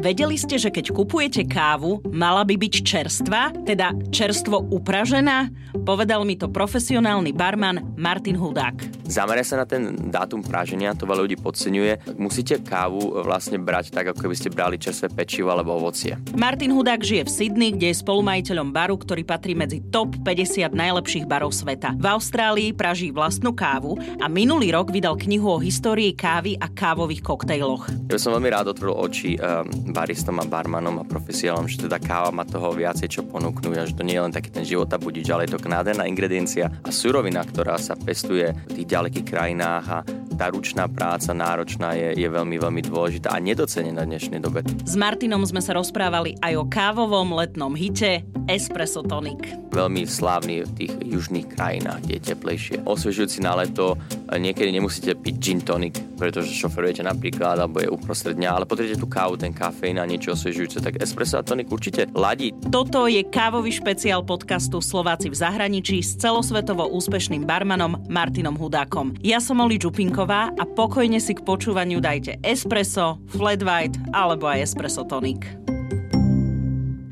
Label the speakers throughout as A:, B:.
A: Vedeli ste, že keď kupujete kávu, mala by byť čerstvá, teda čerstvo upražená? Povedal mi to profesionálny barman Martin Hudák.
B: Zameria sa na ten dátum praženia, to veľa ľudí podceňuje. Musíte kávu vlastne brať tak, ako keby ste brali čerstvé pečivo alebo ovocie.
A: Martin Hudák žije v Sydney, kde je spolumajiteľom baru, ktorý patrí medzi top 50 najlepších barov sveta. V Austrálii praží vlastnú kávu a minulý rok vydal knihu o histórii kávy a kávových koktejloch.
B: Ja som veľmi rád otvoril oči um, baristom a barmanom a profesionálom, že teda káva má toho viacej čo ponúknuť a že to nie je len taký ten života budič, ale je to nádherná ingrediencia a surovina, ktorá sa pestuje v tých ďalekých krajinách a tá ručná práca náročná je, je veľmi, veľmi dôležitá a nedocenená v dnešnej dobe.
A: S Martinom sme sa rozprávali aj o kávovom letnom hite Espresso Tonic.
B: Veľmi slávny v tých južných krajinách, kde je teplejšie. Osvežujúci na leto, niekedy nemusíte piť gin tonic, pretože šoferujete napríklad, alebo je uprostred dňa, ale potrebujete tú kávu, ten kafeín a niečo osvežujúce, tak espresso a tonic určite ladí.
A: Toto je kávový špeciál podcastu Slováci v zahraničí s celosvetovo úspešným barmanom Martinom Hudákom. Ja som Oli Čupinková a pokojne si k počúvaniu dajte espresso, flat white alebo aj espresso tonic.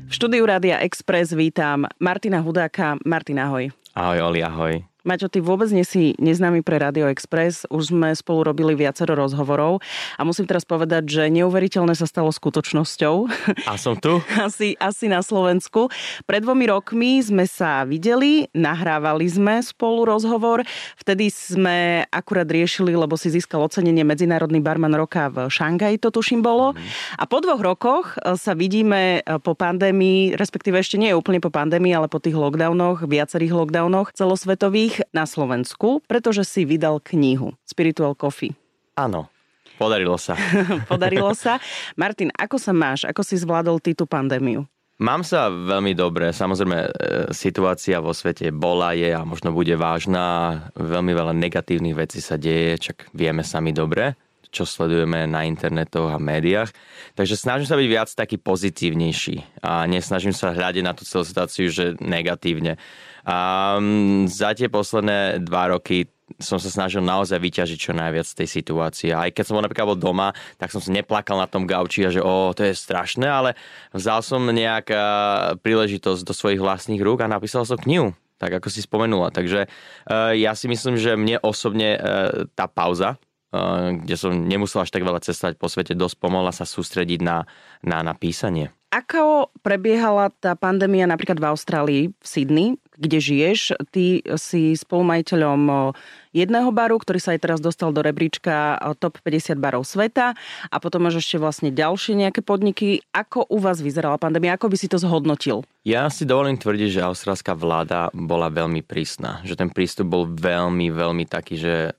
A: V štúdiu Rádia Express vítam Martina Hudáka. Martin, ahoj.
B: Ahoj, Oli, ahoj.
A: Maťo, ty vôbec nie si neznámy pre Radio Express. Už sme spolu robili viacero rozhovorov a musím teraz povedať, že neuveriteľné sa stalo skutočnosťou.
B: A som tu?
A: asi, asi na Slovensku. Pred dvomi rokmi sme sa videli, nahrávali sme spolu rozhovor. Vtedy sme akurát riešili, lebo si získal ocenenie Medzinárodný barman roka v Šangaji, to tuším bolo. A po dvoch rokoch e, sa vidíme e, po pandémii, respektíve ešte nie je úplne po pandémii, ale po tých lockdownoch, viacerých lockdownoch celosvetových ich na Slovensku, pretože si vydal knihu Spiritual Coffee.
B: Áno, podarilo sa.
A: podarilo sa. Martin, ako sa máš? Ako si zvládol ty tú pandémiu?
B: Mám sa veľmi dobre. Samozrejme, e, situácia vo svete bola, je a možno bude vážna. Veľmi veľa negatívnych vecí sa deje, čak vieme sami dobre, čo sledujeme na internetoch a médiách. Takže snažím sa byť viac taký pozitívnejší a nesnažím sa hľadiť na tú celú situáciu, že negatívne. A za tie posledné dva roky som sa snažil naozaj vyťažiť čo najviac z tej situácie. Aj keď som bol napríklad bol doma, tak som si neplakal na tom gauči a že o, to je strašné, ale vzal som nejaká príležitosť do svojich vlastných rúk a napísal som knihu tak ako si spomenula. Takže uh, ja si myslím, že mne osobne uh, tá pauza, kde som nemusel až tak veľa cestovať po svete, dosť pomohla sa sústrediť na, na, na písanie.
A: Ako prebiehala tá pandémia napríklad v Austrálii, v Sydney, kde žiješ? Ty si spolumajiteľom jedného baru, ktorý sa aj teraz dostal do rebríčka top 50 barov sveta a potom máš ešte vlastne ďalšie nejaké podniky. Ako u vás vyzerala pandémia? Ako by si to zhodnotil?
B: Ja si dovolím tvrdiť, že austrálska vláda bola veľmi prísna. Že ten prístup bol veľmi, veľmi taký, že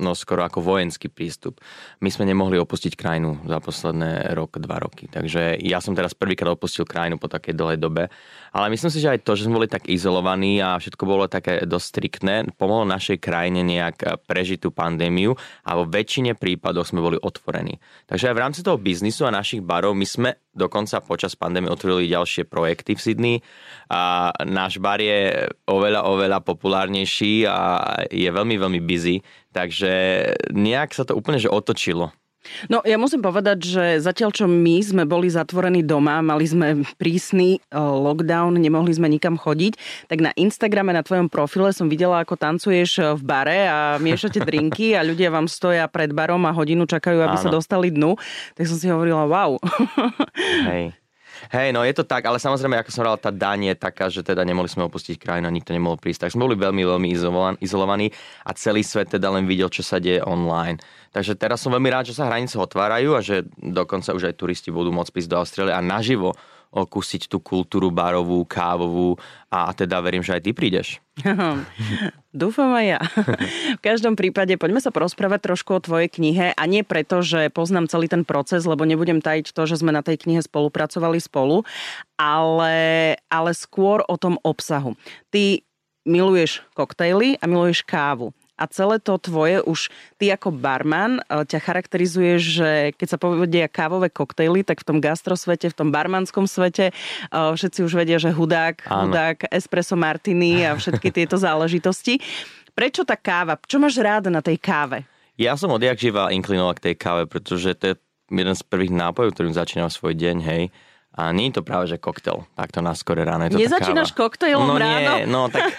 B: no skoro ako vojenský prístup. My sme nemohli opustiť krajinu za posledné rok, dva roky. Takže ja som teraz prvýkrát opustil krajinu po takej dlhej dobe. Ale myslím si, že aj to, že sme boli tak izolovaní a všetko bolo také dosť striktné, pomohlo našej krajine nejak prežiť tú pandémiu a vo väčšine prípadoch sme boli otvorení. Takže aj v rámci toho biznisu a našich barov my sme dokonca počas pandémie otvorili ďalšie projekty v Sydney a náš bar je oveľa, oveľa populárnejší a je veľmi, veľmi busy, takže nejak sa to úplne že otočilo.
A: No ja musím povedať, že zatiaľ čo my sme boli zatvorení doma, mali sme prísny e, lockdown, nemohli sme nikam chodiť, tak na Instagrame, na tvojom profile som videla, ako tancuješ e, v bare a miešate drinky a ľudia vám stoja pred barom a hodinu čakajú, aby Áno. sa dostali dnu. Tak som si hovorila, wow.
B: Hej. Hej, no je to tak, ale samozrejme, ako som hovoril, tá daň je taká, že teda nemohli sme opustiť krajinu nikto nemohol prísť. Tak sme boli veľmi, veľmi izolovaní a celý svet teda len videl, čo sa deje online. Takže teraz som veľmi rád, že sa hranice otvárajú a že dokonca už aj turisti budú môcť prísť do Austrálie a naživo okúsiť tú kultúru barovú, kávovú a teda verím, že aj ty prídeš.
A: Dúfam aj ja. V každom prípade poďme sa porozprávať trošku o tvojej knihe a nie preto, že poznám celý ten proces, lebo nebudem tajiť to, že sme na tej knihe spolupracovali spolu, ale, ale skôr o tom obsahu. Ty miluješ koktejly a miluješ kávu a celé to tvoje už ty ako barman e, ťa charakterizuje, že keď sa povedia kávové koktejly, tak v tom gastrosvete, v tom barmanskom svete e, všetci už vedia, že hudák, Áno. hudák, espresso martini a všetky tieto záležitosti. Prečo tá káva? Čo máš rád na tej káve?
B: Ja som odjak živa inklinoval k tej káve, pretože to je jeden z prvých nápojov, ktorým začínam svoj deň, hej. A nie je to práve, že koktel, takto na skore ráno. Je to
A: Nezačínaš koktejlom
B: no,
A: ráno?
B: Nie, no tak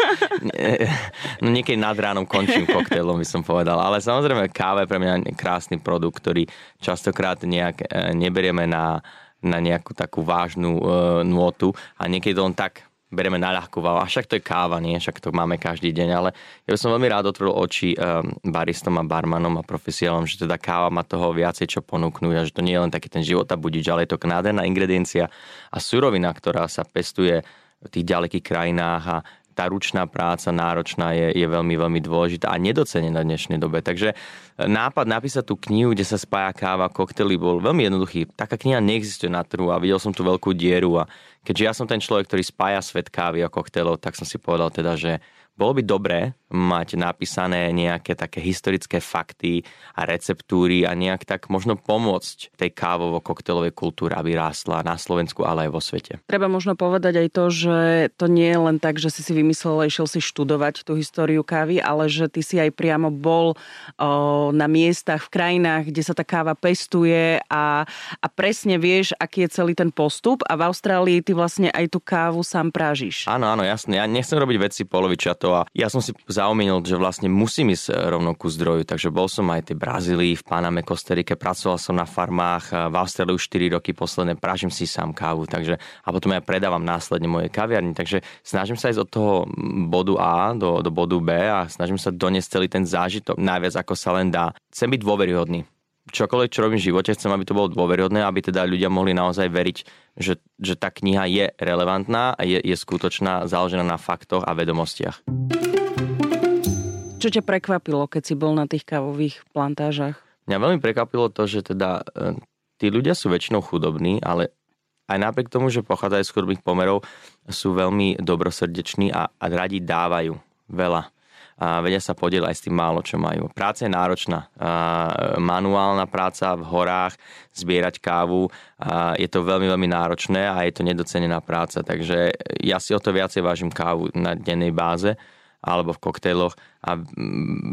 B: no, niekedy nad ránom končím koktejlom, by som povedal. Ale samozrejme káva je pre mňa krásny produkt, ktorý častokrát nejak e, neberieme na, na nejakú takú vážnu uh, nôtu a niekedy to len tak bereme na ľahkú váhu. A však to je káva, nie? Však to máme každý deň, ale ja by som veľmi rád otvoril oči um, baristom a barmanom a profesionálom, že teda káva má toho viacej čo ponúknuť a že to nie je len taký ten život a budič, ale je to nádherná ingrediencia a surovina, ktorá sa pestuje v tých ďalekých krajinách a tá ručná práca náročná je, je veľmi, veľmi dôležitá a nedocenená v dnešnej dobe. Takže e, nápad napísať tú knihu, kde sa spája káva, koktely, bol veľmi jednoduchý. Taká kniha neexistuje na trhu a videl som tu veľkú dieru a keďže ja som ten človek, ktorý spája svet kávy a koktelov, tak som si povedal teda, že bolo by dobré mať napísané nejaké také historické fakty a receptúry a nejak tak možno pomôcť tej kávovo-koktelovej kultúre, aby rástla na Slovensku, ale aj vo svete.
A: Treba možno povedať aj to, že to nie je len tak, že si si vymyslel a išiel si študovať tú históriu kávy, ale že ty si aj priamo bol o, na miestach, v krajinách, kde sa tá káva pestuje a, a presne vieš, aký je celý ten postup a v Austrálii ty vlastne aj tú kávu sám prážiš.
B: Áno, áno, jasne. Ja nechcem robiť veci polovičia to a ja som si zaumienil, že vlastne musím ísť rovno ku zdroju, takže bol som aj v Brazílii, v Paname, Kosterike, pracoval som na farmách, v Austrálii už 4 roky posledné, pražím si sám kávu, takže a potom ja predávam následne moje kaviarni, takže snažím sa ísť od toho bodu A do, do bodu B a snažím sa doniesť celý ten zážitok najviac ako sa len dá. Chcem byť dôveryhodný čokoľvek, čo robím v živote, chcem, aby to bolo dôveryhodné, aby teda ľudia mohli naozaj veriť, že, že tá kniha je relevantná a je, je skutočná, založená na faktoch a vedomostiach.
A: Čo ťa prekvapilo, keď si bol na tých kávových plantážach?
B: Mňa veľmi prekvapilo to, že teda e, tí ľudia sú väčšinou chudobní, ale aj napriek tomu, že pochádzajú z chudobných pomerov, sú veľmi dobrosrdeční a, a radi dávajú veľa a vedia sa podieť aj s tým málo, čo majú. Práca je náročná. A manuálna práca v horách, zbierať kávu, je to veľmi, veľmi náročné a je to nedocenená práca. Takže ja si o to viacej vážim kávu na dennej báze alebo v koktejloch a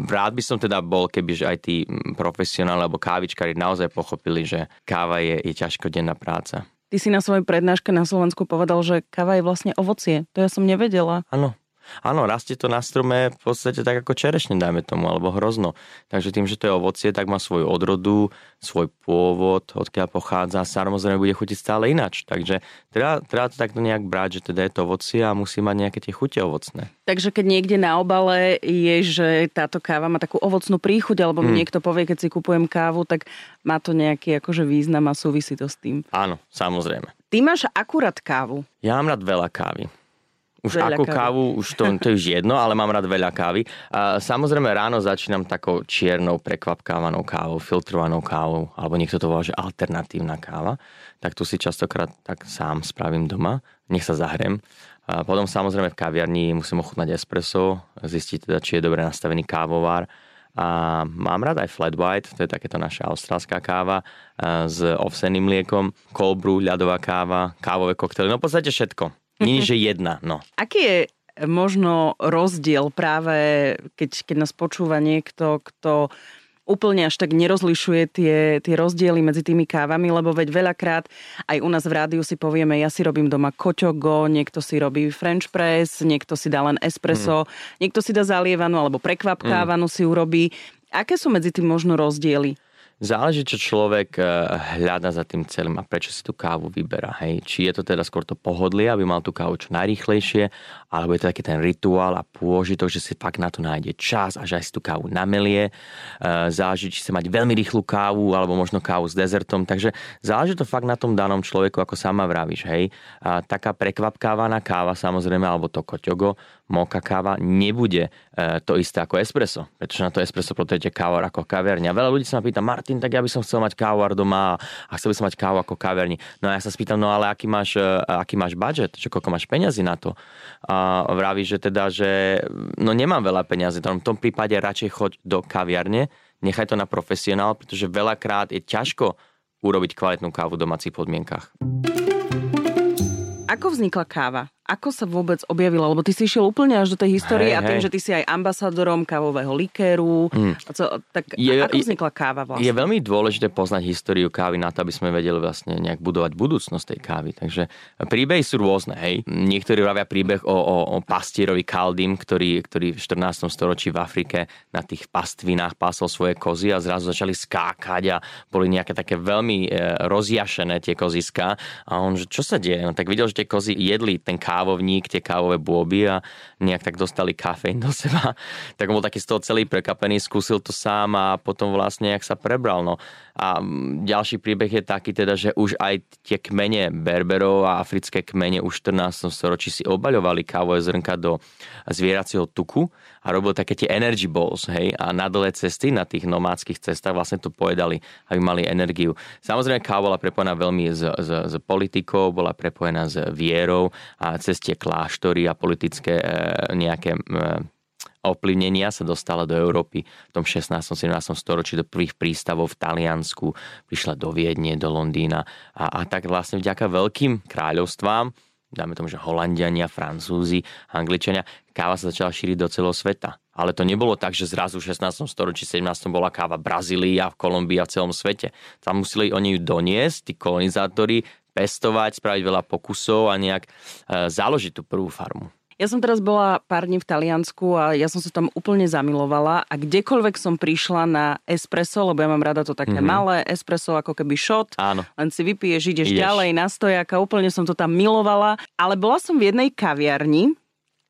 B: rád by som teda bol, keby aj tí profesionáli alebo kávičkári naozaj pochopili, že káva je, je ťažkodenná práca.
A: Ty si na svojej prednáške na Slovensku povedal, že káva je vlastne ovocie. To ja som nevedela.
B: Áno, Áno, rastie to na strome v podstate tak ako čerešne, dajme tomu, alebo hrozno. Takže tým, že to je ovocie, tak má svoju odrodu, svoj pôvod, odkiaľ pochádza, samozrejme bude chutiť stále inač. Takže treba, treba to takto nejak brať, že teda je to ovocie a musí mať nejaké tie chute ovocné.
A: Takže keď niekde na obale je, že táto káva má takú ovocnú príchuť, alebo mi hmm. niekto povie, keď si kupujem kávu, tak má to nejaký akože význam a súvisí to s tým.
B: Áno, samozrejme.
A: Ty máš akurát kávu?
B: Ja mám rád veľa kávy. Už veľa akú kávy. kávu, už to, to je už jedno, ale mám rád veľa kávy. A samozrejme ráno začínam takou čiernou prekvapkávanou kávou, filtrovanou kávou, alebo niekto to volá, že alternatívna káva. Tak tu si častokrát tak sám spravím doma, nech sa zahrem. A potom samozrejme v kaviarni musím ochutnať espresso, zistiť teda, či je dobre nastavený kávovár. A mám rád aj flat white, to je takéto naša austrálska káva s ovseným mliekom, cold brew, ľadová káva, kávové koktely, no v podstate všetko. Nie, že jedna, no.
A: Aký je možno rozdiel práve, keď, keď nás počúva niekto, kto úplne až tak nerozlišuje tie, tie rozdiely medzi tými kávami, lebo veď veľakrát aj u nás v rádiu si povieme, ja si robím doma koťogo, niekto si robí french press, niekto si dá len espresso, mm. niekto si dá zalievanú alebo prekvapkávanú mm. si urobí. Aké sú medzi tým možno rozdiely?
B: Záleží, čo človek eh, hľada za tým celým a prečo si tú kávu vyberá. Hej. Či je to teda skôr to pohodlie, aby mal tú kávu čo najrýchlejšie, alebo je to taký ten rituál a pôžitok, že si fakt na to nájde čas a že aj si tú kávu namelie. Eh, záleží, či chce mať veľmi rýchlu kávu, alebo možno kávu s dezertom. Takže záleží to fakt na tom danom človeku, ako sama vravíš. Hej. A taká prekvapkávaná káva samozrejme, alebo to koťogo, moka káva nebude to isté ako espresso, pretože na to espresso potrebujete kávar ako kaverňa. Veľa ľudí sa ma pýta, Martin, tak ja by som chcel mať kávar doma a chcel by som mať kávu ako kaverni. No a ja sa spýtam, no ale aký máš, e, aký máš budget, že koľko máš peňazí na to? A vraví, že teda, že no nemám veľa peňazí, v tom prípade radšej choď do kaviarne, nechaj to na profesionál, pretože veľakrát je ťažko urobiť kvalitnú kávu v domácich podmienkach.
A: Ako vznikla káva? Ako sa vôbec objavila? Lebo ty si išiel úplne až do tej histórie
B: Hej,
A: a tým,
B: hej.
A: že ty si aj ambasadorom kávového likéru.
B: Mm.
A: A co, tak
B: Je-
A: ako vznikla káva vlastne?
B: Je veľmi dôležité poznať históriu kávy na to, aby sme vedeli vlastne nejak budovať budúcnosť tej kávy. Takže príbehy sú rôzne, hej. Niektorí vravia príbeh o, o, o pastierovi Kaldim, ktorý, ktorý v 14. storočí v Afrike na tých pastvinách pásol svoje kozy a zrazu začali skákať a boli nejaké také veľmi e, rozjašené tie koziská. A on, že čo sa deje? No, tak videl, že tie kozy jedli ten kávovník, tie kávové bôby a nejak tak dostali kafeín do seba. Tak on bol taký z toho celý prekapený, skúsil to sám a potom vlastne jak sa prebral. No. A mm, ďalší príbeh je taký teda, že už aj tie kmene Berberov a africké kmene už v 14. storočí si obaľovali kávové zrnka do zvieracieho tuku a robil také tie energy balls, hej, a na dole cesty, na tých nomádskych cestách vlastne to pojedali, aby mali energiu. Samozrejme, káva bola prepojená veľmi s, s, s politikou, bola prepojená s vierou a cez tie kláštory a politické e, nejaké e, ovplyvnenia sa dostala do Európy v tom 16. 17. storočí do prvých prístavov v Taliansku, prišla do Viedne, do Londýna a, a tak vlastne vďaka veľkým kráľovstvám, dáme tomu, že Holandiania, Francúzi, Angličania, káva sa začala šíriť do celého sveta. Ale to nebolo tak, že zrazu v 16. storočí, 17. bola káva v Brazílii v Kolumbii a v celom svete. Tam museli oni ju doniesť, tí kolonizátori, pestovať, spraviť veľa pokusov a nejak e, založiť tú prvú farmu.
A: Ja som teraz bola pár dní v Taliansku a ja som sa tam úplne zamilovala a kdekoľvek som prišla na espresso, lebo ja mám rada to také mm-hmm. malé espresso, ako keby shot,
B: Áno.
A: len si vypiješ, ideš
B: Ideš.
A: ďalej na stojaka, úplne som to tam milovala. Ale bola som v jednej kaviarni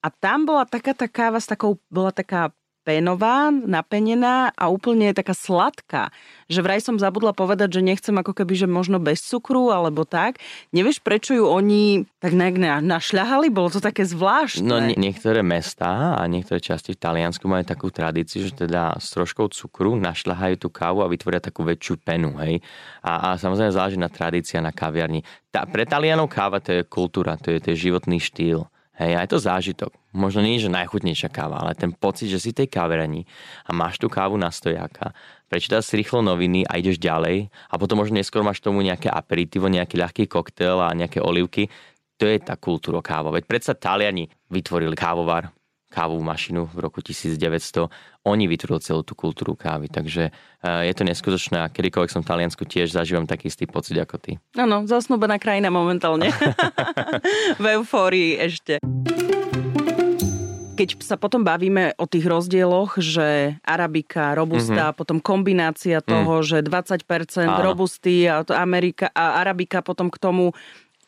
A: a tam bola taká tá káva s takou, bola taká pénová, napenená a úplne taká sladká. Že vraj som zabudla povedať, že nechcem ako keby, že možno bez cukru alebo tak. Nevieš, prečo ju oni tak nejak na- našľahali? Bolo to také zvláštne.
B: No nie, niektoré mestá a niektoré časti v Taliansku majú takú tradíciu, že teda s troškou cukru našľahajú tú kávu a vytvoria takú väčšiu penu, hej. A, a samozrejme záleží na tradícia na kaviarni. Tá, pre Talianov káva to je kultúra, to je, to je životný štýl. Hej, aj to zážitok. Možno nie že najchutnejšia káva, ale ten pocit, že si tej kaverani a máš tú kávu na stojáka, prečítaš si rýchlo noviny a ideš ďalej a potom možno neskôr máš tomu nejaké aperitivo, nejaký ľahký koktail a nejaké olivky. To je tá kultúra káva. Veď predsa Taliani vytvorili kávovar, kávovú mašinu v roku 1900. Oni vytvorili celú tú kultúru kávy, takže eh, je to neskutočné a kedykoľvek som v Taliansku tiež zažívam taký istý pocit ako ty.
A: Áno, zasnúbená krajina momentálne. v eufórii ešte. Keď sa potom bavíme o tých rozdieloch, že arabika, robusta, mm-hmm. potom kombinácia toho, mm. že 20%
B: Áno.
A: robusty a Amerika a arabika potom k tomu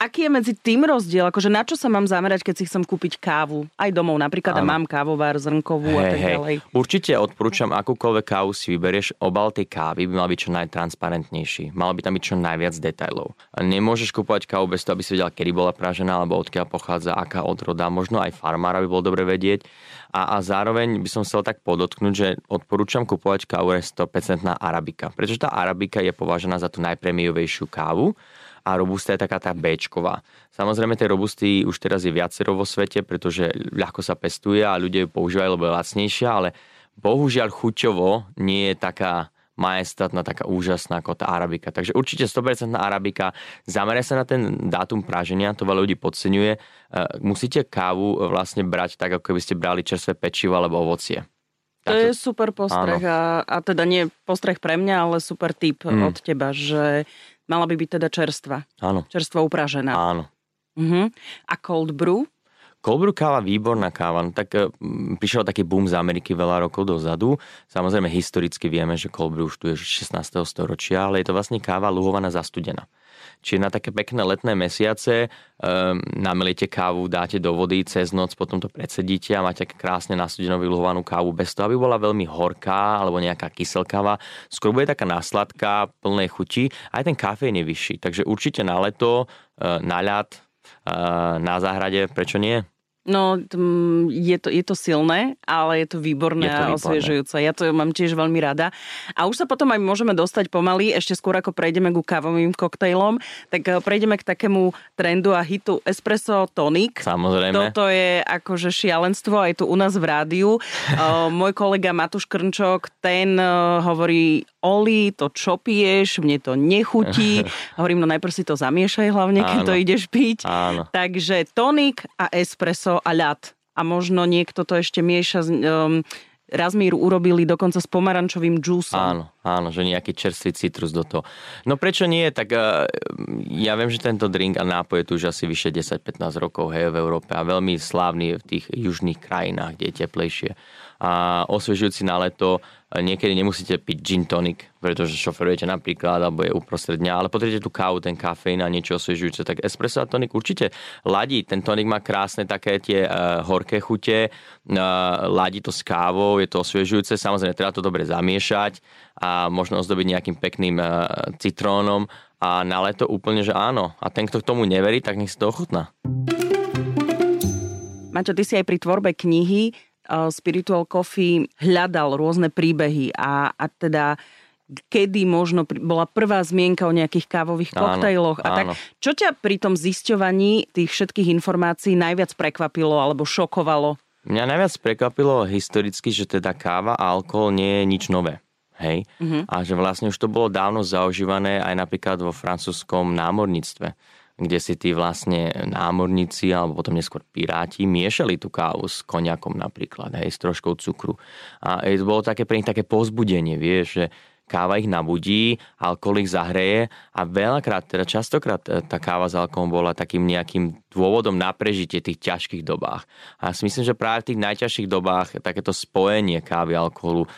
A: Aký je medzi tým rozdiel? Akože na čo sa mám zamerať, keď si chcem kúpiť kávu? Aj domov napríklad a
B: Áno.
A: mám kávovár zrnkovú a tak ďalej.
B: Určite odporúčam akúkoľvek kávu si vyberieš, obal tej kávy by mal byť čo najtransparentnejší. Malo by tam byť čo najviac detajlov. A nemôžeš kúpovať kávu bez toho, aby si vedel, kedy bola pražená, alebo odkiaľ pochádza, aká odroda. Možno aj farmára by bolo dobre vedieť. A, a zároveň by som chcel tak podotknúť, že odporúčam kupovať kávu je 100% arabika. Pretože tá arabika je považená za tú najpremiovejšiu kávu a robusta je taká tá Bčková. Samozrejme, tej robusty už teraz je viacero vo svete, pretože ľahko sa pestuje a ľudia ju používajú, lebo je lacnejšia, ale bohužiaľ chuťovo nie je taká majestátna, taká úžasná ako tá arabika. Takže určite 100% arabika. Zameraj sa na ten dátum praženia, to veľa ľudí podceňuje. E, Musíte kávu vlastne brať tak, ako keby ste brali čerstvé pečivo alebo ovocie.
A: To je super postreh a, a teda nie postreh pre mňa, ale super tip
B: Mm.
A: od teba, že mala by byť teda čerstva.
B: Áno,
A: Čerstvo upražená.
B: áno.
A: Uh-huh. A cold brew?
B: Cold brew káva, výborná káva. No, tak e, prišiel taký boom z Ameriky veľa rokov dozadu. Samozrejme, historicky vieme, že cold brew už tu je z 16. storočia, ale je to vlastne káva luhovaná zastudená. Čiže na také pekné letné mesiace um, nameliete kávu, dáte do vody cez noc, potom to predsedíte a máte krásne nastudenú vyluhovanú kávu bez toho, aby bola veľmi horká alebo nejaká kyselkáva. Skôr bude taká násladká, plnej chuti. Aj ten kafeín je vyšší. Takže určite na leto, e, na ľad, e, na záhrade, prečo nie?
A: No, je to, je to silné, ale je to výborné je to a osviežujúce. Ja to mám tiež veľmi rada. A už sa potom aj môžeme dostať pomaly, ešte skôr ako prejdeme ku kávovým koktejlom, tak eh, prejdeme k takému trendu a hitu Espresso Tonic.
B: Samozrejme.
A: Toto je akože šialenstvo aj tu u nás v rádiu. Eh, môj kolega Matúš Krnčok, ten eh, hovorí, Oli, to čo piješ, mne to nechutí. Hovorím, no najprv si to zamiešaj hlavne, keď Áno. to ideš piť.
B: Áno.
A: Takže tonik a espresso a ľad. A možno niekto to ešte mieša um, Razmír urobili dokonca s pomarančovým džúsom.
B: Áno, áno, že nejaký čerstvý citrus do toho. No prečo nie? Tak uh, ja viem, že tento drink a nápoj je tu už asi vyše 10-15 rokov hej, v Európe a veľmi slávny je v tých južných krajinách, kde je teplejšie a osviežujúci na leto. Niekedy nemusíte piť gin tonic, pretože šoferujete napríklad, alebo je uprostred dňa, ale potrebujete tú kávu, ten kafeín a niečo osviežujúce. Tak espresso a tonik určite ladí. Ten tonik má krásne také tie uh, horké chute, uh, ladí to s kávou, je to osviežujúce. Samozrejme, treba to dobre zamiešať a možno ozdobiť nejakým pekným uh, citrónom a na leto úplne, že áno. A ten, kto k tomu neverí, tak nech si to ochutná.
A: Maťo, ty si aj pri tvorbe knihy Spiritual Coffee hľadal rôzne príbehy a, a teda kedy možno bola prvá zmienka o nejakých kávových koktejloch a tak. Čo ťa pri tom zisťovaní tých všetkých informácií najviac prekvapilo alebo šokovalo?
B: Mňa najviac prekvapilo historicky, že teda káva a alkohol nie je nič nové. Hej? Mm-hmm. A že vlastne už to bolo dávno zaužívané aj napríklad vo francúzskom námorníctve kde si tí vlastne námorníci alebo potom neskôr piráti miešali tú kávu s koniakom napríklad, hej, s troškou cukru. A to bolo také pre nich také pozbudenie, vieš, že káva ich nabudí, alkohol ich zahreje a veľakrát, teda častokrát e, tá káva s alkoholom bola takým nejakým dôvodom na prežitie tých ťažkých dobách. A ja si myslím, že práve v tých najťažších dobách takéto spojenie kávy a alkoholu e,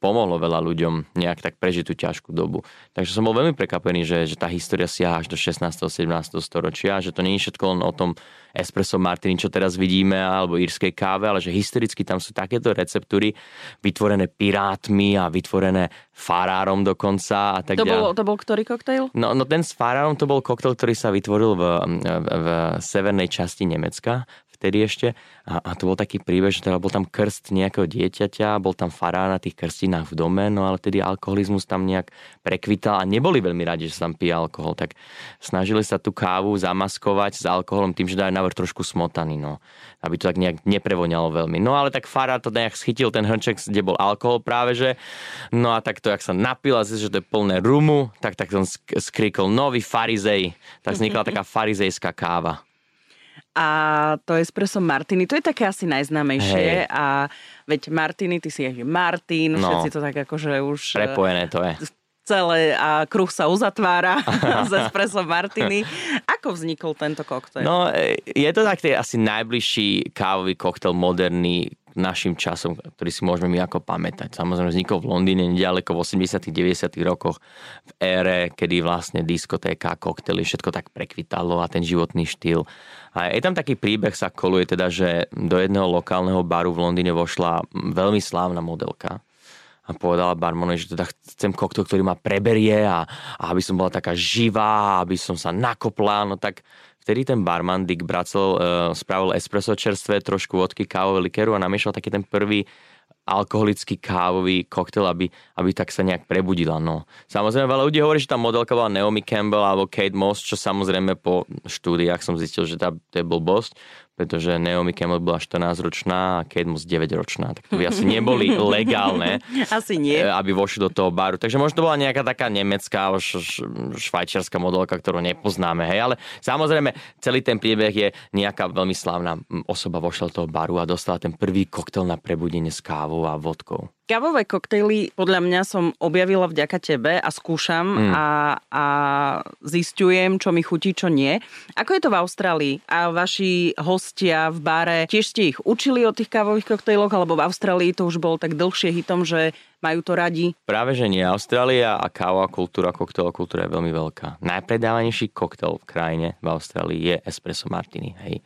B: pomohlo veľa ľuďom nejak tak prežiť tú ťažkú dobu. Takže som bol veľmi prekvapený, že, že tá história siaha až do 16. 17. storočia, že to nie je všetko len o tom espresso martini, čo teraz vidíme, alebo írskej káve, ale že historicky tam sú takéto receptúry vytvorené pirátmi a vytvorené farárom dokonca a tak
A: to bol, to bol ktorý koktejl?
B: No, no ten s farárom to bol koktejl, ktorý sa vytvoril v, v, v severnej časti Nemecka vtedy ešte. A, a to bol taký príbeh, že teda bol tam krst nejakého dieťaťa, bol tam farár na tých krstinách v dome, no ale tedy alkoholizmus tam nejak prekvital a neboli veľmi radi, že sa tam pije alkohol. Tak snažili sa tú kávu zamaskovať s alkoholom tým, že dajú navrh trošku smotany, no. Aby to tak nejak neprevoňalo veľmi. No ale tak farár to nejak schytil ten hrnček, kde bol alkohol práve, že. No a tak to, jak sa napil a že to je plné rumu, tak tak on skrikol nový farizej. Tak vznikla taká farizejská káva
A: a to espresso martini, to je také asi najznámejšie Hej. a veď martini, ty si je Martin, no. všetci to tak akože už...
B: E, Prepojené to je.
A: Celé a kruh sa uzatvára z espresso martini. Ako vznikol tento koktejl?
B: No, e, je to tak asi najbližší kávový koktel moderný, našim časom, ktorý si môžeme my ako pamätať. Samozrejme vznikol v Londýne nedaleko v 80 90 rokoch v ére, kedy vlastne diskotéka, koktely, všetko tak prekvitalo a ten životný štýl. A je tam taký príbeh sa koluje teda, že do jedného lokálneho baru v Londýne vošla veľmi slávna modelka a povedala barmanovi, že teda chcem koktel, ktorý ma preberie a, a aby som bola taká živá, aby som sa nakopla, no tak Vtedy ten barman Dick Bracel uh, spravil espresso čerstvé, trošku vodky, kávové likeru a namiešal taký ten prvý alkoholický kávový koktel, aby, aby tak sa nejak prebudila. No. Samozrejme, veľa ľudí hovorí, že tá modelka bola Naomi Campbell alebo Kate Moss, čo samozrejme po štúdiách som zistil, že tá, to je blbosť, pretože Naomi Campbell bola 14-ročná a Kate Moss 9-ročná, tak to by asi neboli legálne.
A: Asi nie.
B: Eh, aby vošli do toho baru. Takže možno to bola nejaká taká nemecká, švajčiarska modelka, ktorú nepoznáme. Hej, ale samozrejme celý ten príbeh je nejaká veľmi slávna osoba vošla do toho baru a dostala ten prvý koktel na prebudenie s kávou a vodkou.
A: Kávové koktejly podľa mňa som objavila vďaka tebe a skúšam mm. a, a zistujem, čo mi chutí, čo nie. Ako je to v Austrálii? A vaši hostia v bare, tiež ste ich učili o tých kávových koktejloch, alebo v Austrálii to už bolo tak dlhšie hitom, že majú to radi?
B: Práve, že nie. Austrália a kávová kultúra, koktejlová kultúra je veľmi veľká. Najpredávanejší koktel v krajine v Austrálii je espresso martini. Hej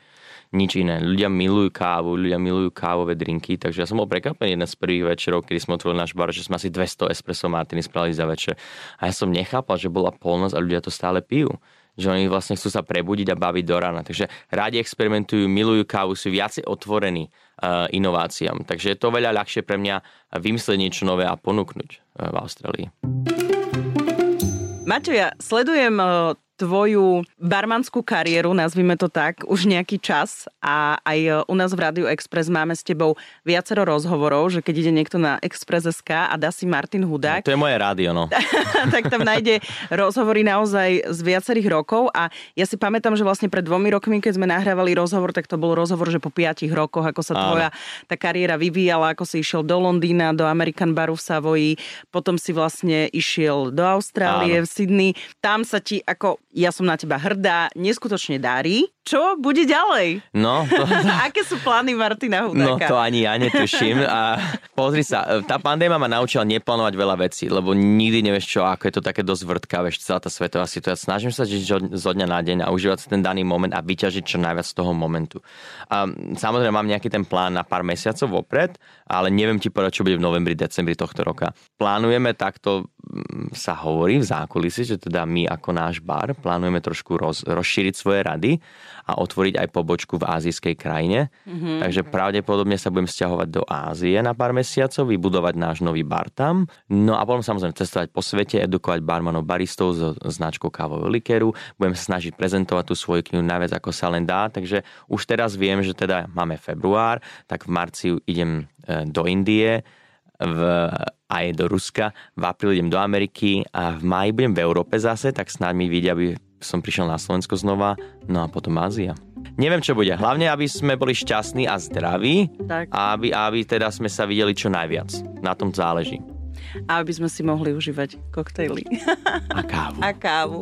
B: nič iné. Ľudia milujú kávu, ľudia milujú kávové drinky, takže ja som bol prekvapený jeden z prvých večerov, kedy sme otvorili náš bar, že sme asi 200 espresso martini spravili za večer. A ja som nechápal, že bola polnosť a ľudia to stále pijú že oni vlastne chcú sa prebudiť a baviť do rána. Takže rádi experimentujú, milujú kávu, sú viacej otvorení uh, inováciám. Takže je to veľa ľahšie pre mňa vymyslieť niečo nové a ponúknuť uh, v Austrálii.
A: Maťo, ja sledujem tvoju barmanskú kariéru, nazvime to tak, už nejaký čas a aj u nás v Radio Express máme s tebou viacero rozhovorov, že keď ide niekto na Express.sk a dá si Martin Hudák.
B: No, to je moje rádio, no.
A: tak tam nájde rozhovory naozaj z viacerých rokov a ja si pamätám, že vlastne pred dvomi rokmi, keď sme nahrávali rozhovor, tak to bol rozhovor, že po piatich rokoch, ako sa tvoja tá kariéra vyvíjala, ako si išiel do Londýna, do American Baru v Savoji, potom si vlastne išiel do Austrálie, Áno. v Sydney. Tam sa ti ako ja som na teba hrdá, neskutočne darí. Čo bude ďalej?
B: No, to...
A: Aké sú plány Martina Hudáka?
B: No, to ani ja netuším. A pozri sa, tá pandéma ma naučila neplánovať veľa vecí, lebo nikdy nevieš čo, ako je to také dosť vrtká, vieš, celá tá svetová situácia. Snažím sa žiť zo dňa na deň a užívať si ten daný moment a vyťažiť čo najviac z toho momentu. A samozrejme mám nejaký ten plán na pár mesiacov vopred, ale neviem ti povedať, čo bude v novembri, decembri tohto roka. Plánujeme takto, mm, sa hovorí v zákulisi, že teda my ako náš bar plánujeme trošku roz, rozšíriť svoje rady a otvoriť aj pobočku v azijskej krajine. Mm-hmm. Takže pravdepodobne sa budem stiahovať do Ázie na pár mesiacov, vybudovať náš nový bar tam. No a potom samozrejme cestovať po svete, edukovať barmanov baristov so značkou kávového likéru. Budem sa snažiť prezentovať tú svoju knihu najviac ako sa len dá. Takže už teraz viem, že teda máme február, tak v marci idem e, do Indie, v, aj do Ruska, v apríli idem do Ameriky a v máji budem v Európe zase, tak snáď mi vidia, aby som prišiel na Slovensko znova, no a potom Ázia. Neviem, čo bude. Hlavne, aby sme boli šťastní a zdraví tak. a aby, aby teda sme sa videli čo najviac. Na tom záleží
A: a aby sme si mohli užívať koktejly.
B: A kávu.
A: A kávu.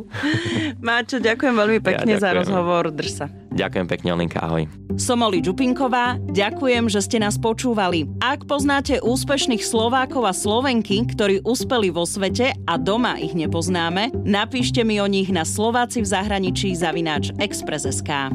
A: Máčo, ďakujem veľmi pekne ja, ďakujem. za rozhovor. Drž sa.
B: Ďakujem pekne, Olinka, ahoj.
A: Som Oli Čupinková, ďakujem, že ste nás počúvali. Ak poznáte úspešných Slovákov a Slovenky, ktorí uspeli vo svete a doma ich nepoznáme, napíšte mi o nich na Slováci v zahraničí zavináč Express.sk.